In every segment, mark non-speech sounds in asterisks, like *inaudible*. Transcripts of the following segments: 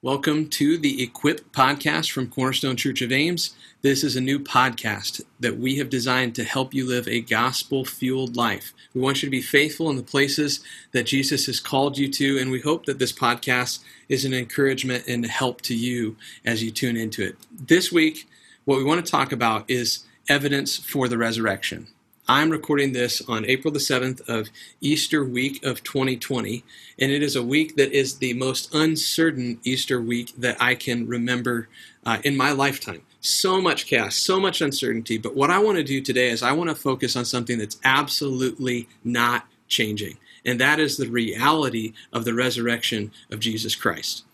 Welcome to the Equip podcast from Cornerstone Church of Ames. This is a new podcast that we have designed to help you live a gospel fueled life. We want you to be faithful in the places that Jesus has called you to, and we hope that this podcast is an encouragement and help to you as you tune into it. This week, what we want to talk about is evidence for the resurrection. I'm recording this on April the 7th of Easter week of 2020, and it is a week that is the most uncertain Easter week that I can remember uh, in my lifetime. So much chaos, so much uncertainty, but what I want to do today is I want to focus on something that's absolutely not changing, and that is the reality of the resurrection of Jesus Christ.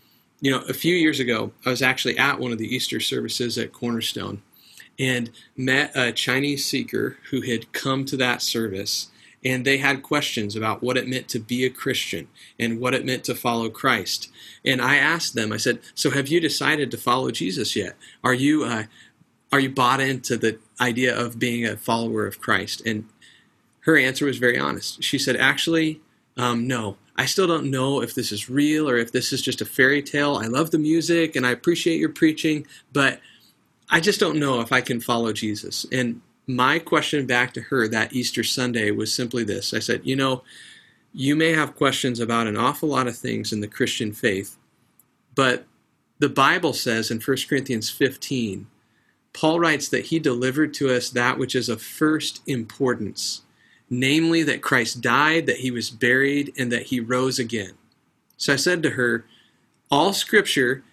You know, a few years ago, I was actually at one of the Easter services at Cornerstone and met a Chinese seeker who had come to that service. And they had questions about what it meant to be a Christian and what it meant to follow Christ. And I asked them, I said, So have you decided to follow Jesus yet? Are you, uh, are you bought into the idea of being a follower of Christ? And her answer was very honest. She said, Actually, um, no. I still don't know if this is real or if this is just a fairy tale. I love the music and I appreciate your preaching, but I just don't know if I can follow Jesus. And my question back to her that Easter Sunday was simply this I said, You know, you may have questions about an awful lot of things in the Christian faith, but the Bible says in 1 Corinthians 15, Paul writes that he delivered to us that which is of first importance, namely that Christ died, that he was buried, and that he rose again. So I said to her, All scripture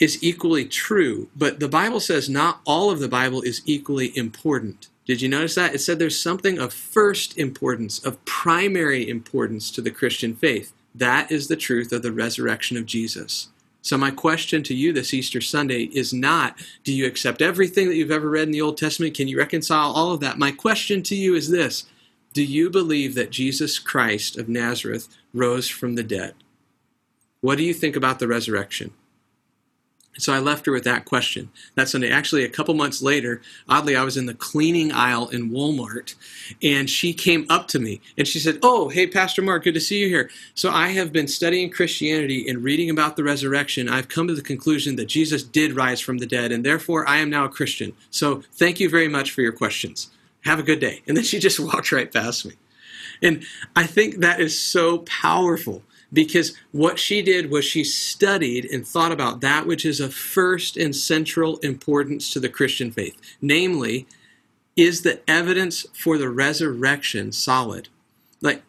is equally true, but the Bible says not all of the Bible is equally important. Did you notice that? It said there's something of first importance, of primary importance to the Christian faith. That is the truth of the resurrection of Jesus. So, my question to you this Easter Sunday is not do you accept everything that you've ever read in the Old Testament? Can you reconcile all of that? My question to you is this Do you believe that Jesus Christ of Nazareth rose from the dead? What do you think about the resurrection? So I left her with that question that Sunday. Actually, a couple months later, oddly, I was in the cleaning aisle in Walmart, and she came up to me and she said, "Oh, hey, Pastor Mark, good to see you here." So I have been studying Christianity and reading about the resurrection. I've come to the conclusion that Jesus did rise from the dead, and therefore I am now a Christian. So thank you very much for your questions. Have a good day. And then she just *laughs* walked right past me. And I think that is so powerful because what she did was she studied and thought about that which is of first and central importance to the Christian faith. Namely, is the evidence for the resurrection solid? Like,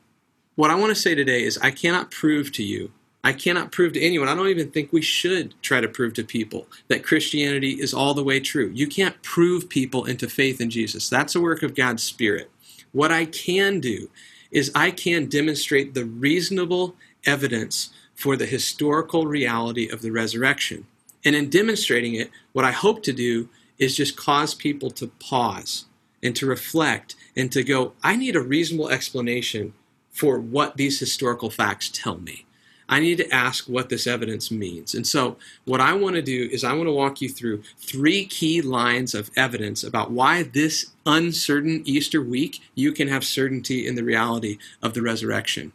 what I want to say today is I cannot prove to you, I cannot prove to anyone, I don't even think we should try to prove to people that Christianity is all the way true. You can't prove people into faith in Jesus. That's a work of God's Spirit. What I can do is I can demonstrate the reasonable evidence for the historical reality of the resurrection. And in demonstrating it, what I hope to do is just cause people to pause and to reflect and to go, I need a reasonable explanation for what these historical facts tell me. I need to ask what this evidence means. And so, what I want to do is, I want to walk you through three key lines of evidence about why this uncertain Easter week you can have certainty in the reality of the resurrection.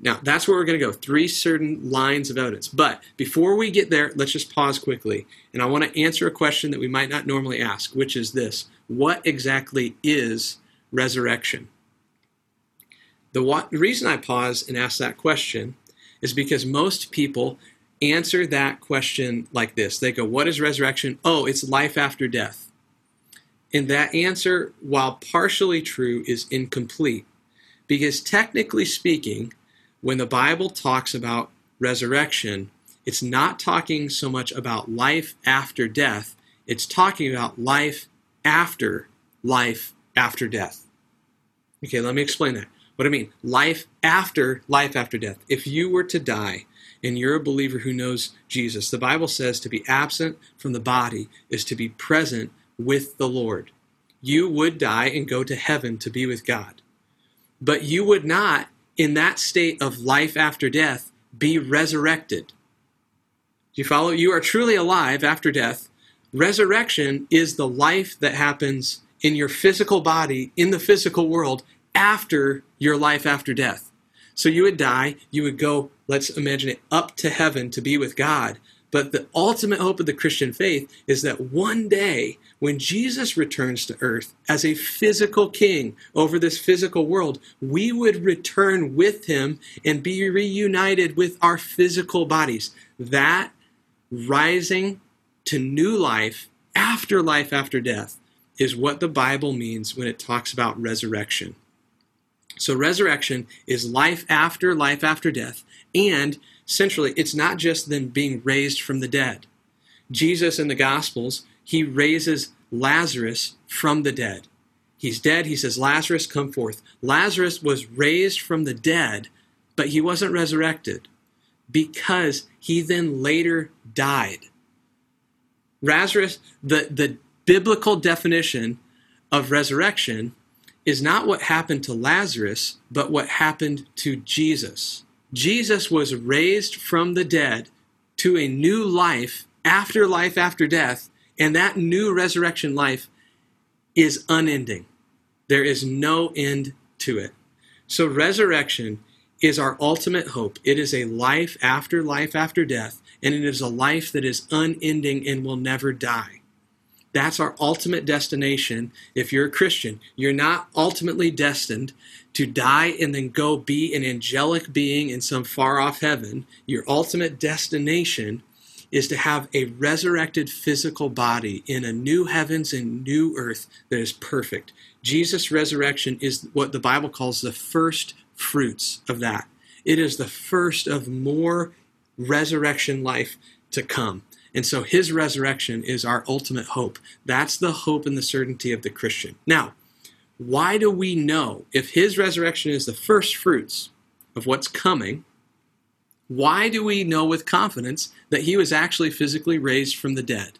Now, that's where we're going to go. Three certain lines of evidence. But before we get there, let's just pause quickly. And I want to answer a question that we might not normally ask, which is this What exactly is resurrection? The, what, the reason I pause and ask that question is because most people answer that question like this They go, What is resurrection? Oh, it's life after death. And that answer, while partially true, is incomplete. Because technically speaking, when the Bible talks about resurrection, it's not talking so much about life after death, it's talking about life after life after death. Okay, let me explain that. What I mean, life after life after death. If you were to die and you're a believer who knows Jesus, the Bible says to be absent from the body is to be present with the Lord. You would die and go to heaven to be with God. But you would not in that state of life after death, be resurrected. Do you follow? You are truly alive after death. Resurrection is the life that happens in your physical body, in the physical world, after your life after death. So you would die, you would go, let's imagine it, up to heaven to be with God. But the ultimate hope of the Christian faith is that one day, when Jesus returns to earth as a physical king over this physical world, we would return with him and be reunited with our physical bodies. That rising to new life after life after death is what the Bible means when it talks about resurrection. So, resurrection is life after life after death, and centrally, it's not just them being raised from the dead. Jesus in the Gospels, he raises Lazarus from the dead. He's dead. He says, Lazarus, come forth. Lazarus was raised from the dead, but he wasn't resurrected because he then later died. Lazarus, the, the biblical definition of resurrection is not what happened to Lazarus, but what happened to Jesus. Jesus was raised from the dead to a new life after life after death, and that new resurrection life is unending. There is no end to it. So, resurrection is our ultimate hope. It is a life after life after death, and it is a life that is unending and will never die. That's our ultimate destination if you're a Christian. You're not ultimately destined to die and then go be an angelic being in some far off heaven. Your ultimate destination is to have a resurrected physical body in a new heavens and new earth that is perfect. Jesus' resurrection is what the Bible calls the first fruits of that. It is the first of more resurrection life to come. And so his resurrection is our ultimate hope. That's the hope and the certainty of the Christian. Now, why do we know if his resurrection is the first fruits of what's coming? Why do we know with confidence that he was actually physically raised from the dead?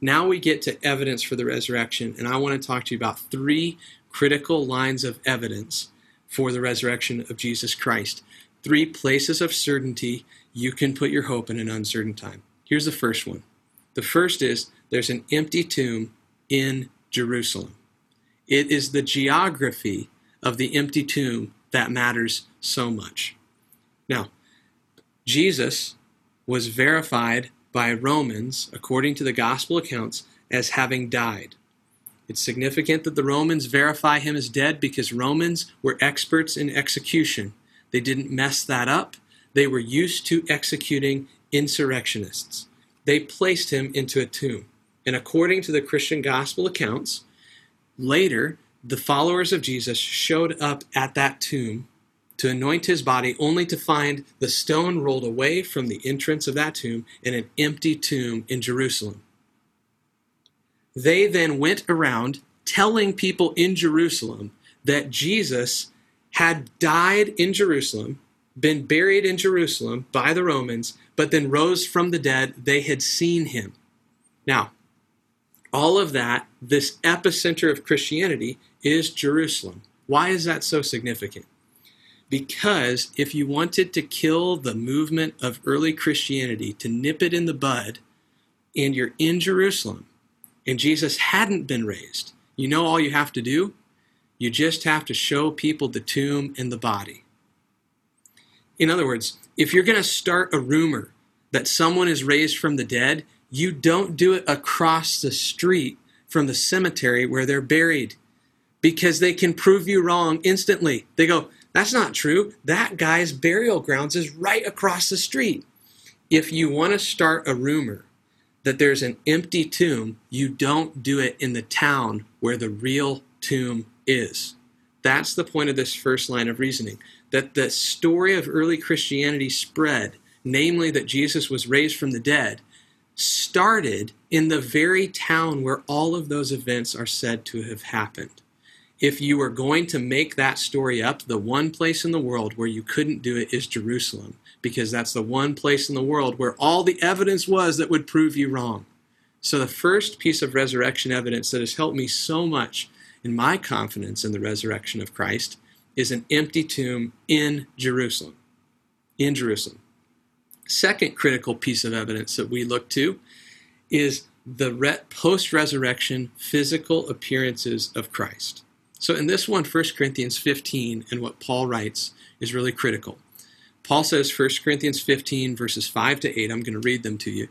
Now we get to evidence for the resurrection, and I want to talk to you about three critical lines of evidence for the resurrection of Jesus Christ. Three places of certainty you can put your hope in an uncertain time. Here's the first one. The first is there's an empty tomb in Jerusalem. It is the geography of the empty tomb that matters so much. Now, Jesus was verified by Romans, according to the gospel accounts, as having died. It's significant that the Romans verify him as dead because Romans were experts in execution. They didn't mess that up. They were used to executing insurrectionists. They placed him into a tomb. And according to the Christian gospel accounts, later the followers of Jesus showed up at that tomb to anoint his body, only to find the stone rolled away from the entrance of that tomb in an empty tomb in Jerusalem. They then went around telling people in Jerusalem that Jesus had died in Jerusalem been buried in Jerusalem by the Romans, but then rose from the dead. They had seen him. Now, all of that, this epicenter of Christianity, is Jerusalem. Why is that so significant? Because if you wanted to kill the movement of early Christianity, to nip it in the bud, and you're in Jerusalem, and Jesus hadn't been raised, you know all you have to do? You just have to show people the tomb and the body. In other words, if you're going to start a rumor that someone is raised from the dead, you don't do it across the street from the cemetery where they're buried because they can prove you wrong instantly. They go, That's not true. That guy's burial grounds is right across the street. If you want to start a rumor that there's an empty tomb, you don't do it in the town where the real tomb is. That's the point of this first line of reasoning that the story of early Christianity spread, namely that Jesus was raised from the dead, started in the very town where all of those events are said to have happened. If you were going to make that story up, the one place in the world where you couldn't do it is Jerusalem, because that's the one place in the world where all the evidence was that would prove you wrong. So, the first piece of resurrection evidence that has helped me so much in my confidence in the resurrection of Christ is an empty tomb in Jerusalem. In Jerusalem. Second critical piece of evidence that we look to is the post resurrection physical appearances of Christ. So, in this one, 1 Corinthians 15, and what Paul writes is really critical. Paul says 1 Corinthians 15, verses 5 to 8, I'm going to read them to you.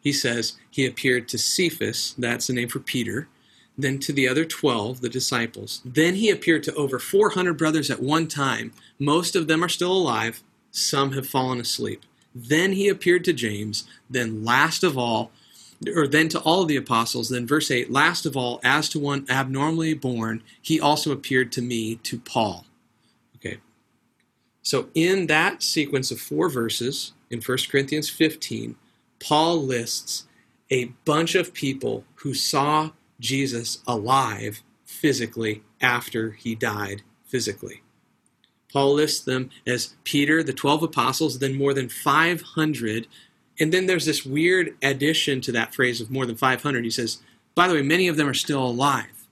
He says, He appeared to Cephas, that's the name for Peter, then to the other 12, the disciples. Then he appeared to over 400 brothers at one time. Most of them are still alive, some have fallen asleep. Then he appeared to James. Then, last of all, or then to all the apostles. Then, verse 8, last of all, as to one abnormally born, he also appeared to me, to Paul. Okay. So, in that sequence of four verses in 1 Corinthians 15, Paul lists a bunch of people who saw Jesus alive physically after he died physically. Paul lists them as Peter, the 12 apostles, then more than 500. And then there's this weird addition to that phrase of more than 500. He says, by the way, many of them are still alive.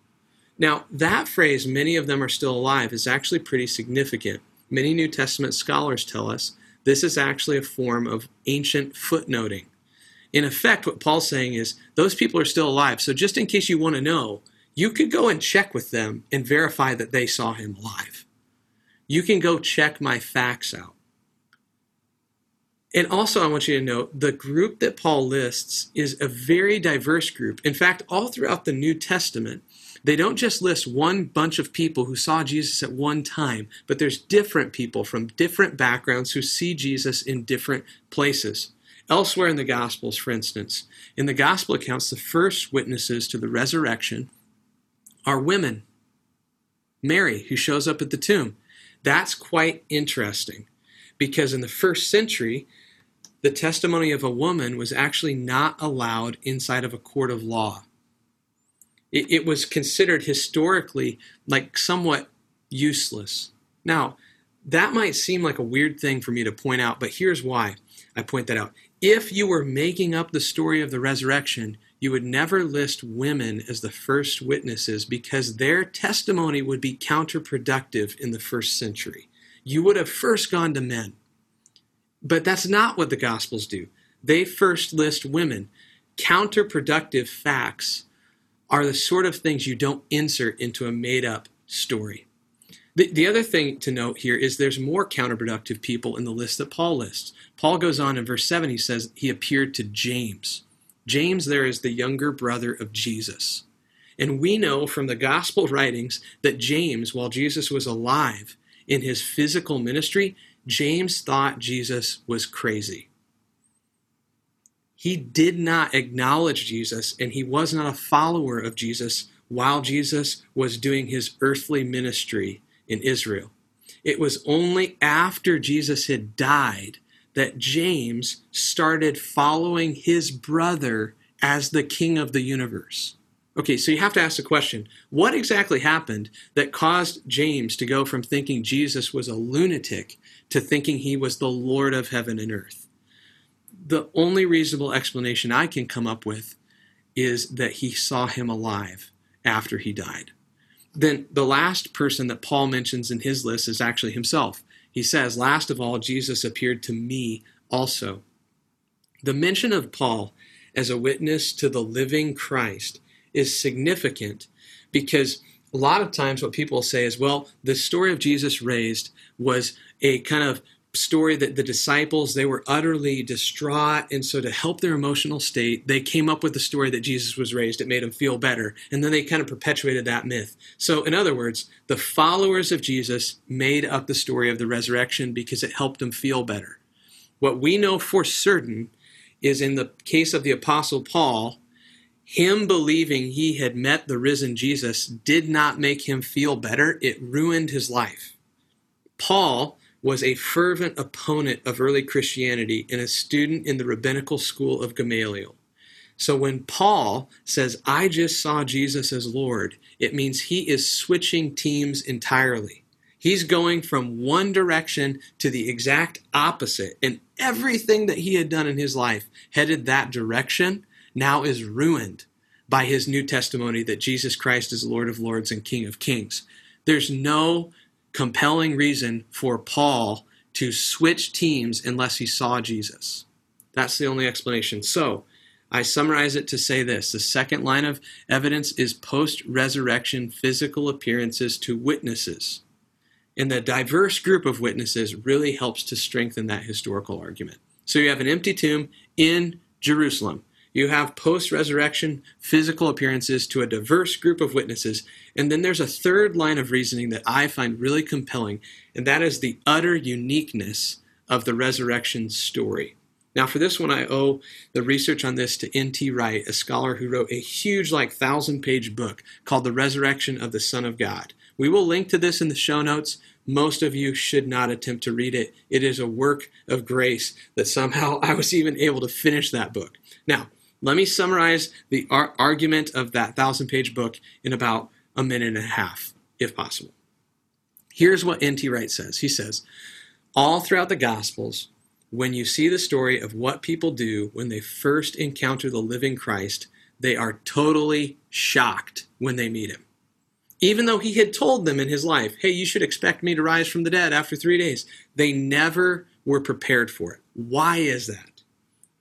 Now, that phrase, many of them are still alive, is actually pretty significant. Many New Testament scholars tell us this is actually a form of ancient footnoting. In effect, what Paul's saying is those people are still alive. So, just in case you want to know, you could go and check with them and verify that they saw him alive you can go check my facts out. And also, I want you to note the group that Paul lists is a very diverse group. In fact, all throughout the New Testament, they don't just list one bunch of people who saw Jesus at one time, but there's different people from different backgrounds who see Jesus in different places. Elsewhere in the Gospels, for instance, in the Gospel accounts, the first witnesses to the resurrection are women. Mary, who shows up at the tomb. That's quite interesting because in the first century, the testimony of a woman was actually not allowed inside of a court of law. It, it, was considered historically like somewhat useless. Now, that might seem like a weird thing for me to point out, but here's why I point that out. If you were making up the story of the resurrection, you would never list women as the first witnesses because their testimony would be counterproductive in the first century. You would have first gone to men. But that's not what the Gospels do. They first list women. Counterproductive facts are the sort of things you don't insert into a made up story. The, the other thing to note here is there's more counterproductive people in the list that Paul lists. Paul goes on in verse 7, he says he appeared to James. James there is the younger brother of Jesus. And we know from the gospel writings that James, while Jesus was alive in his physical ministry, James thought Jesus was crazy. He did not acknowledge Jesus and he was not a follower of Jesus while Jesus was doing his earthly ministry in Israel. It was only after Jesus had died that James started following his brother as the king of the universe. Okay, so you have to ask the question what exactly happened that caused James to go from thinking Jesus was a lunatic to thinking he was the Lord of heaven and earth? The only reasonable explanation I can come up with is that he saw him alive after he died. Then the last person that Paul mentions in his list is actually himself. He says, Last of all, Jesus appeared to me also. The mention of Paul as a witness to the living Christ is significant because a lot of times what people say is, well, the story of Jesus raised was a kind of story that the disciples they were utterly distraught. And so to help their emotional state they came up with the story that jesus was raised. It made them feel better. And then they kind of perpetuated that myth. So in other words the followers of jesus made up the story of the resurrection because it helped them feel better. What we know for certain is in the case of the apostle paul him believing he had met the risen jesus did not make him feel better it ruined his life paul was a fervent opponent of early Christianity and a student in the rabbinical school of Gamaliel. So when Paul says, I just saw Jesus as Lord, it means he is switching teams entirely. He's going from one direction to the exact opposite, and everything that he had done in his life headed that direction now is ruined by his new testimony that Jesus Christ is Lord of Lords and King of Kings. There's no compelling reason for Paul to switch teams unless he saw Jesus. That's the only explanation. So, I summarize it to say this the second line of evidence is post resurrection physical appearances to witnesses. And the diverse group of witnesses really helps to strengthen that historical argument. So you have an empty tomb in Jerusalem. You have post resurrection physical appearances to a diverse group of witnesses. And then there's a third line of reasoning that I find really compelling, and that is the utter uniqueness of the resurrection story. Now, for this one, I owe the research on this to N.T. Wright, a scholar who wrote a huge, like, thousand page book called The Resurrection of the Son of God. We will link to this in the show notes. Most of you should not attempt to read it. It is a work of grace that somehow *laughs* I was even able to finish that book. Now, let me summarize the ar- argument of that thousand page book in about a minute and a half, if possible. Here's what N.T. Wright says He says, All throughout the Gospels, when you see the story of what people do when they first encounter the living Christ, they are totally shocked when they meet him. Even though he had told them in his life, hey, you should expect me to rise from the dead after three days, they never were prepared for it. Why is that?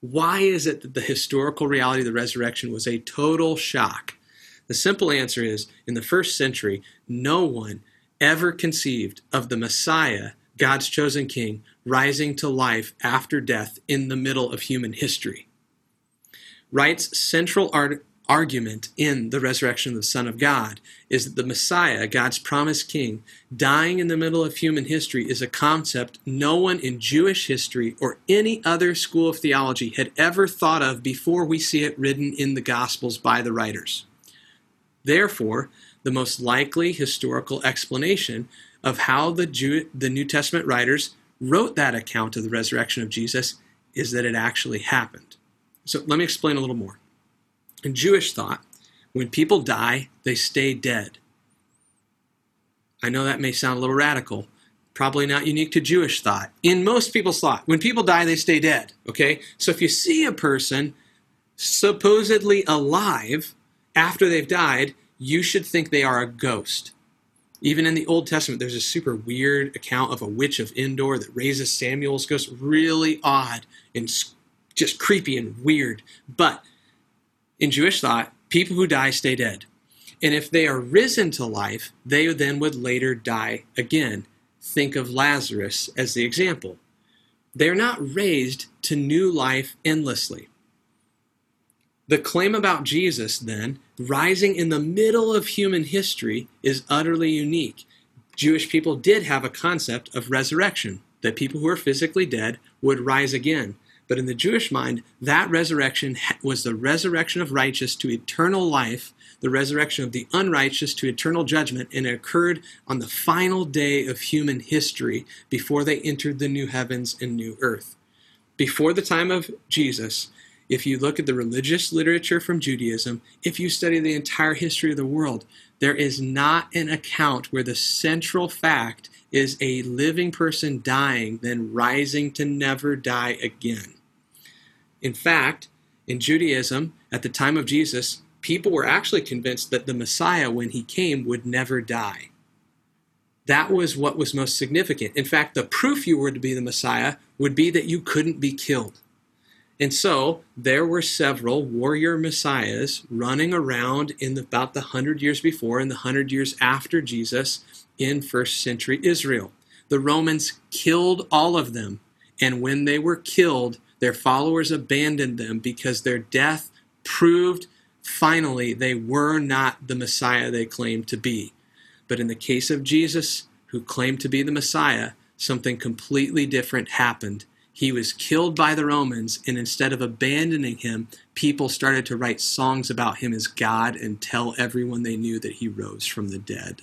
Why is it that the historical reality of the resurrection was a total shock? The simple answer is in the first century, no one ever conceived of the Messiah, God's chosen king, rising to life after death in the middle of human history. Wright's central art, argument in the resurrection of the Son of God is that the Messiah, God's promised king, dying in the middle of human history is a concept no one in Jewish history or any other school of theology had ever thought of before we see it written in the Gospels by the writers. Therefore, the most likely historical explanation of how the, Jew, the New Testament writers wrote that account of the resurrection of Jesus is that it actually happened. So let me explain a little more. In Jewish thought, when people die, they stay dead. I know that may sound a little radical, probably not unique to Jewish thought. In most people's thought, when people die, they stay dead. Okay? So if you see a person supposedly alive after they've died, you should think they are a ghost. Even in the Old Testament, there's a super weird account of a witch of Endor that raises Samuel's ghost. Really odd and just creepy and weird. But in Jewish thought, people who die stay dead. And if they are risen to life, they then would later die again. Think of Lazarus as the example. They're not raised to new life endlessly. The claim about Jesus, then, rising in the middle of human history, is utterly unique. Jewish people did have a concept of resurrection, that people who are physically dead would rise again. But in the Jewish mind, that resurrection was the resurrection of righteous to eternal life, the resurrection of the unrighteous to eternal judgment, and it occurred on the final day of human history before they entered the new heavens and new earth. Before the time of Jesus, if you look at the religious literature from Judaism, if you study the entire history of the world, there is not an account where the central fact is a living person dying, then rising to never die again. In fact, in Judaism, at the time of Jesus, people were actually convinced that the Messiah, when he came, would never die. That was what was most significant. In fact, the proof you were to be the Messiah would be that you couldn't be killed. And so there were several warrior messiahs running around in the, about the hundred years before and the hundred years after Jesus in first century Israel. The Romans killed all of them. And when they were killed, their followers abandoned them because their death proved finally they were not the Messiah they claimed to be. But in the case of Jesus, who claimed to be the Messiah, something completely different happened. He was killed by the Romans, and instead of abandoning him, people started to write songs about him as God and tell everyone they knew that he rose from the dead.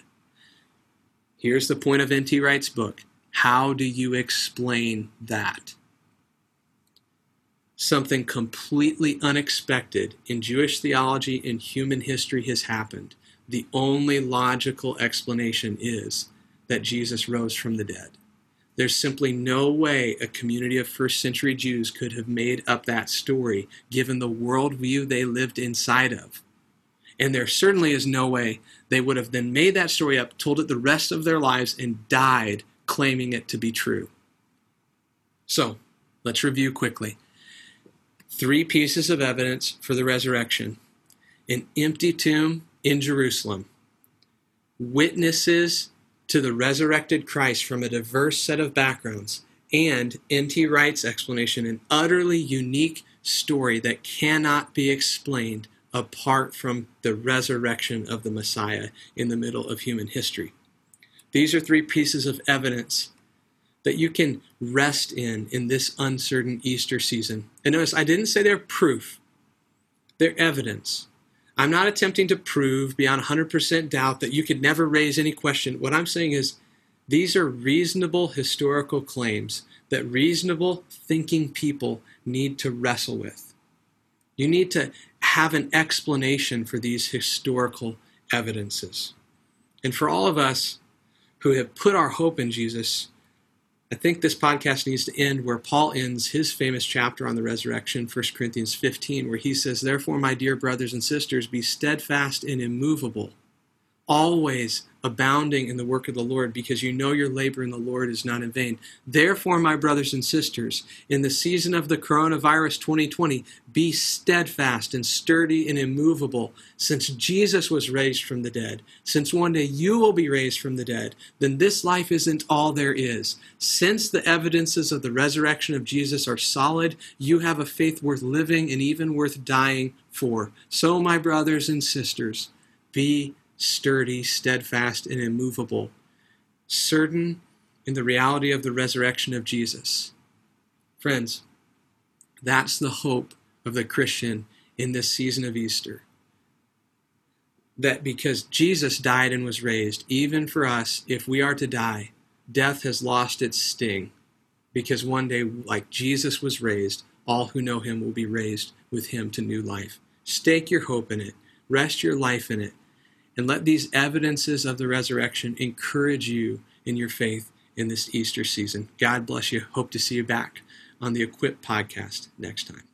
Here's the point of N.T. Wright's book. How do you explain that? Something completely unexpected in Jewish theology and human history has happened. The only logical explanation is that Jesus rose from the dead. There's simply no way a community of first century Jews could have made up that story given the worldview they lived inside of. And there certainly is no way they would have then made that story up, told it the rest of their lives, and died claiming it to be true. So, let's review quickly three pieces of evidence for the resurrection an empty tomb in Jerusalem, witnesses to the resurrected Christ from a diverse set of backgrounds, and N.T. Wright's explanation, an utterly unique story that cannot be explained apart from the resurrection of the Messiah in the middle of human history. These are three pieces of evidence that you can rest in in this uncertain Easter season. And notice, I didn't say they're proof, they're evidence. I'm not attempting to prove beyond 100% doubt that you could never raise any question. What I'm saying is these are reasonable historical claims that reasonable thinking people need to wrestle with. You need to have an explanation for these historical evidences. And for all of us who have put our hope in Jesus, I think this podcast needs to end where Paul ends his famous chapter on the resurrection, 1 Corinthians 15, where he says, Therefore, my dear brothers and sisters, be steadfast and immovable always abounding in the work of the Lord, because you know your labor in the Lord is not in vain. Therefore, my brothers and sisters, in the season of the coronavirus 2020, be steadfast and sturdy and immovable, since Jesus was raised from the dead. Since one day you will be raised from the dead, then this life isn't all there is. Since the evidences of the resurrection of Jesus are solid, you have a faith worth living and even worth dying for. So, my brothers and sisters, be sturdy, steadfast, and immovable, certain in the reality of the resurrection of Jesus. Friends, that's the hope of the Christian in this season of Easter. That because Jesus died and was raised, even for us, if we are to die, death has lost its sting. Because one day, like Jesus was raised, all who know him will be raised with him to new life. Stake your hope in it, rest your life in it, and let these evidences of the resurrection encourage you in your faith in this Easter season. God bless you. Hope to see you back on the Equip podcast next time.